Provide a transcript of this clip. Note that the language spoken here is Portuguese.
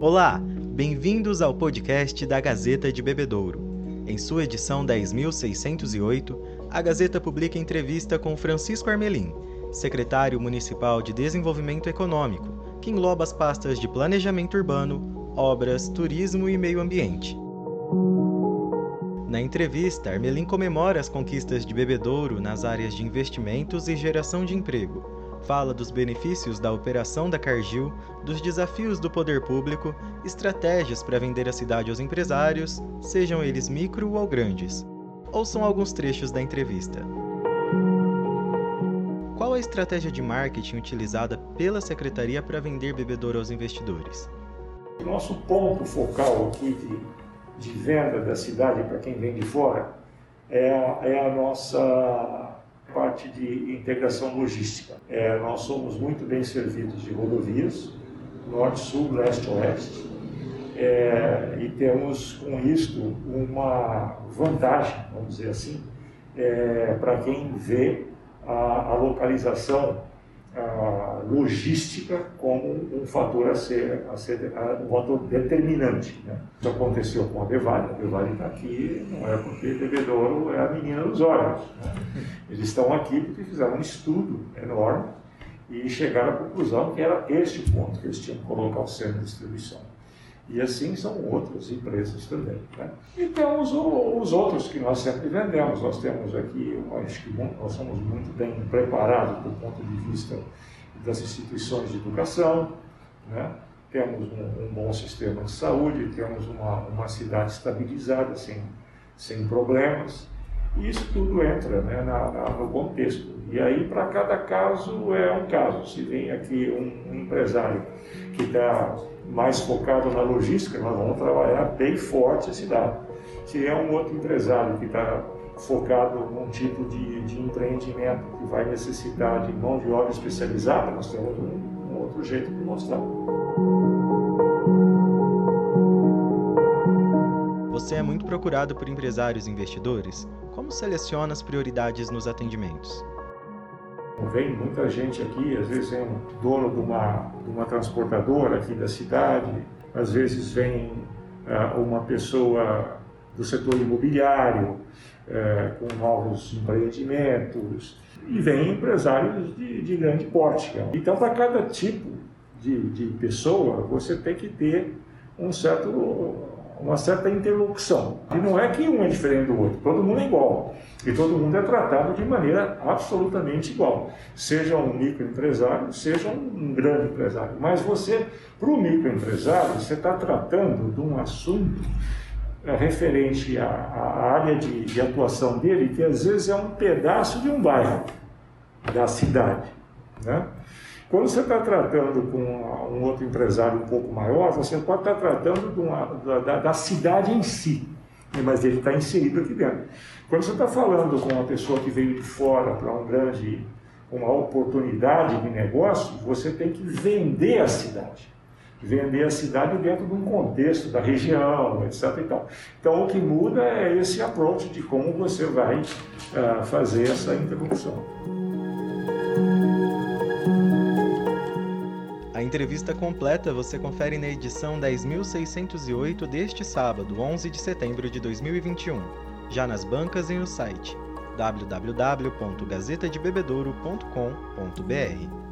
Olá, bem-vindos ao podcast da Gazeta de Bebedouro. Em sua edição 10.608, a Gazeta publica entrevista com Francisco Armelin, secretário municipal de Desenvolvimento Econômico, que engloba as pastas de Planejamento Urbano, Obras, Turismo e Meio Ambiente. Na entrevista, Armelin comemora as conquistas de Bebedouro nas áreas de investimentos e geração de emprego. Fala dos benefícios da operação da Cargill, dos desafios do poder público, estratégias para vender a cidade aos empresários, sejam eles micro ou grandes. Ouçam alguns trechos da entrevista. Qual a estratégia de marketing utilizada pela secretaria para vender bebedouro aos investidores? Nosso ponto focal aqui de de venda da cidade para quem vem de fora é é a nossa parte de integração logística. É, nós somos muito bem servidos de rodovias, norte, sul, leste, oeste, é, e temos com isto uma vantagem, vamos dizer assim, é, para quem vê a, a localização a logística como um fator a ser, a ser a, um fator determinante. Né? Isso aconteceu com a Devale. A Devale está aqui não é porque Bebedouro é a menina dos olhos. Né? Eles estão aqui porque fizeram um estudo enorme e chegaram à conclusão que era este ponto que eles tinham que colocar o centro de distribuição. E assim são outras empresas também. Né? E temos o, os outros que nós sempre vendemos. Nós temos aqui, acho que nós somos muito bem preparados do ponto de vista das instituições de educação, né? temos um, um, bom sistema de saúde, temos uma, uma cidade estabilizada, sem, sem problemas. E isso tudo entra né, na, na, no contexto. E aí, para cada caso, é um caso. Se vem aqui um, um empresário que está mais focado na logística, nós vamos trabalhar bem forte a cidade. Se é um outro empresário que está focado num tipo de, de, empreendimento que vai necessitar de mão de obra especializada, nós temos um, um outro jeito de mostrar. Você é muito procurado por empresários e investidores. Como seleciona as prioridades nos atendimentos? Vem muita gente aqui, às vezes é um dono de uma, de uma transportadora aqui da cidade, às vezes vem uh, uma pessoa do setor imobiliário uh, com novos empreendimentos e vem empresários de, de grande porte. Então, para cada tipo de, de pessoa, você tem que ter um certo uma certa interlocução. E não é que um é diferente do outro, todo mundo é igual. E todo mundo é tratado de maneira absolutamente igual. Seja um microempresário, seja um grande empresário. Mas você, para o microempresário, você está tratando de um assunto é, referente à, à área de, de atuação dele, que às vezes é um pedaço de um bairro da cidade. Né? Quando você está tratando com um outro empresário um pouco maior, você pode estar tratando uma, da, da, cidade em si, mas ele está inserido aqui dentro. Quando você está falando com uma pessoa que veio de fora para um grande, uma oportunidade de negócio, você tem que vender a cidade. Vender a cidade dentro de um contexto da região, etc. Então, o que muda é esse approach de como você vai uh, fazer essa interrupção. A entrevista completa você confere na edição 10.608 deste sábado, 11 de setembro de 2021, já nas bancas e no site www.gazetadebebedouro.com.br.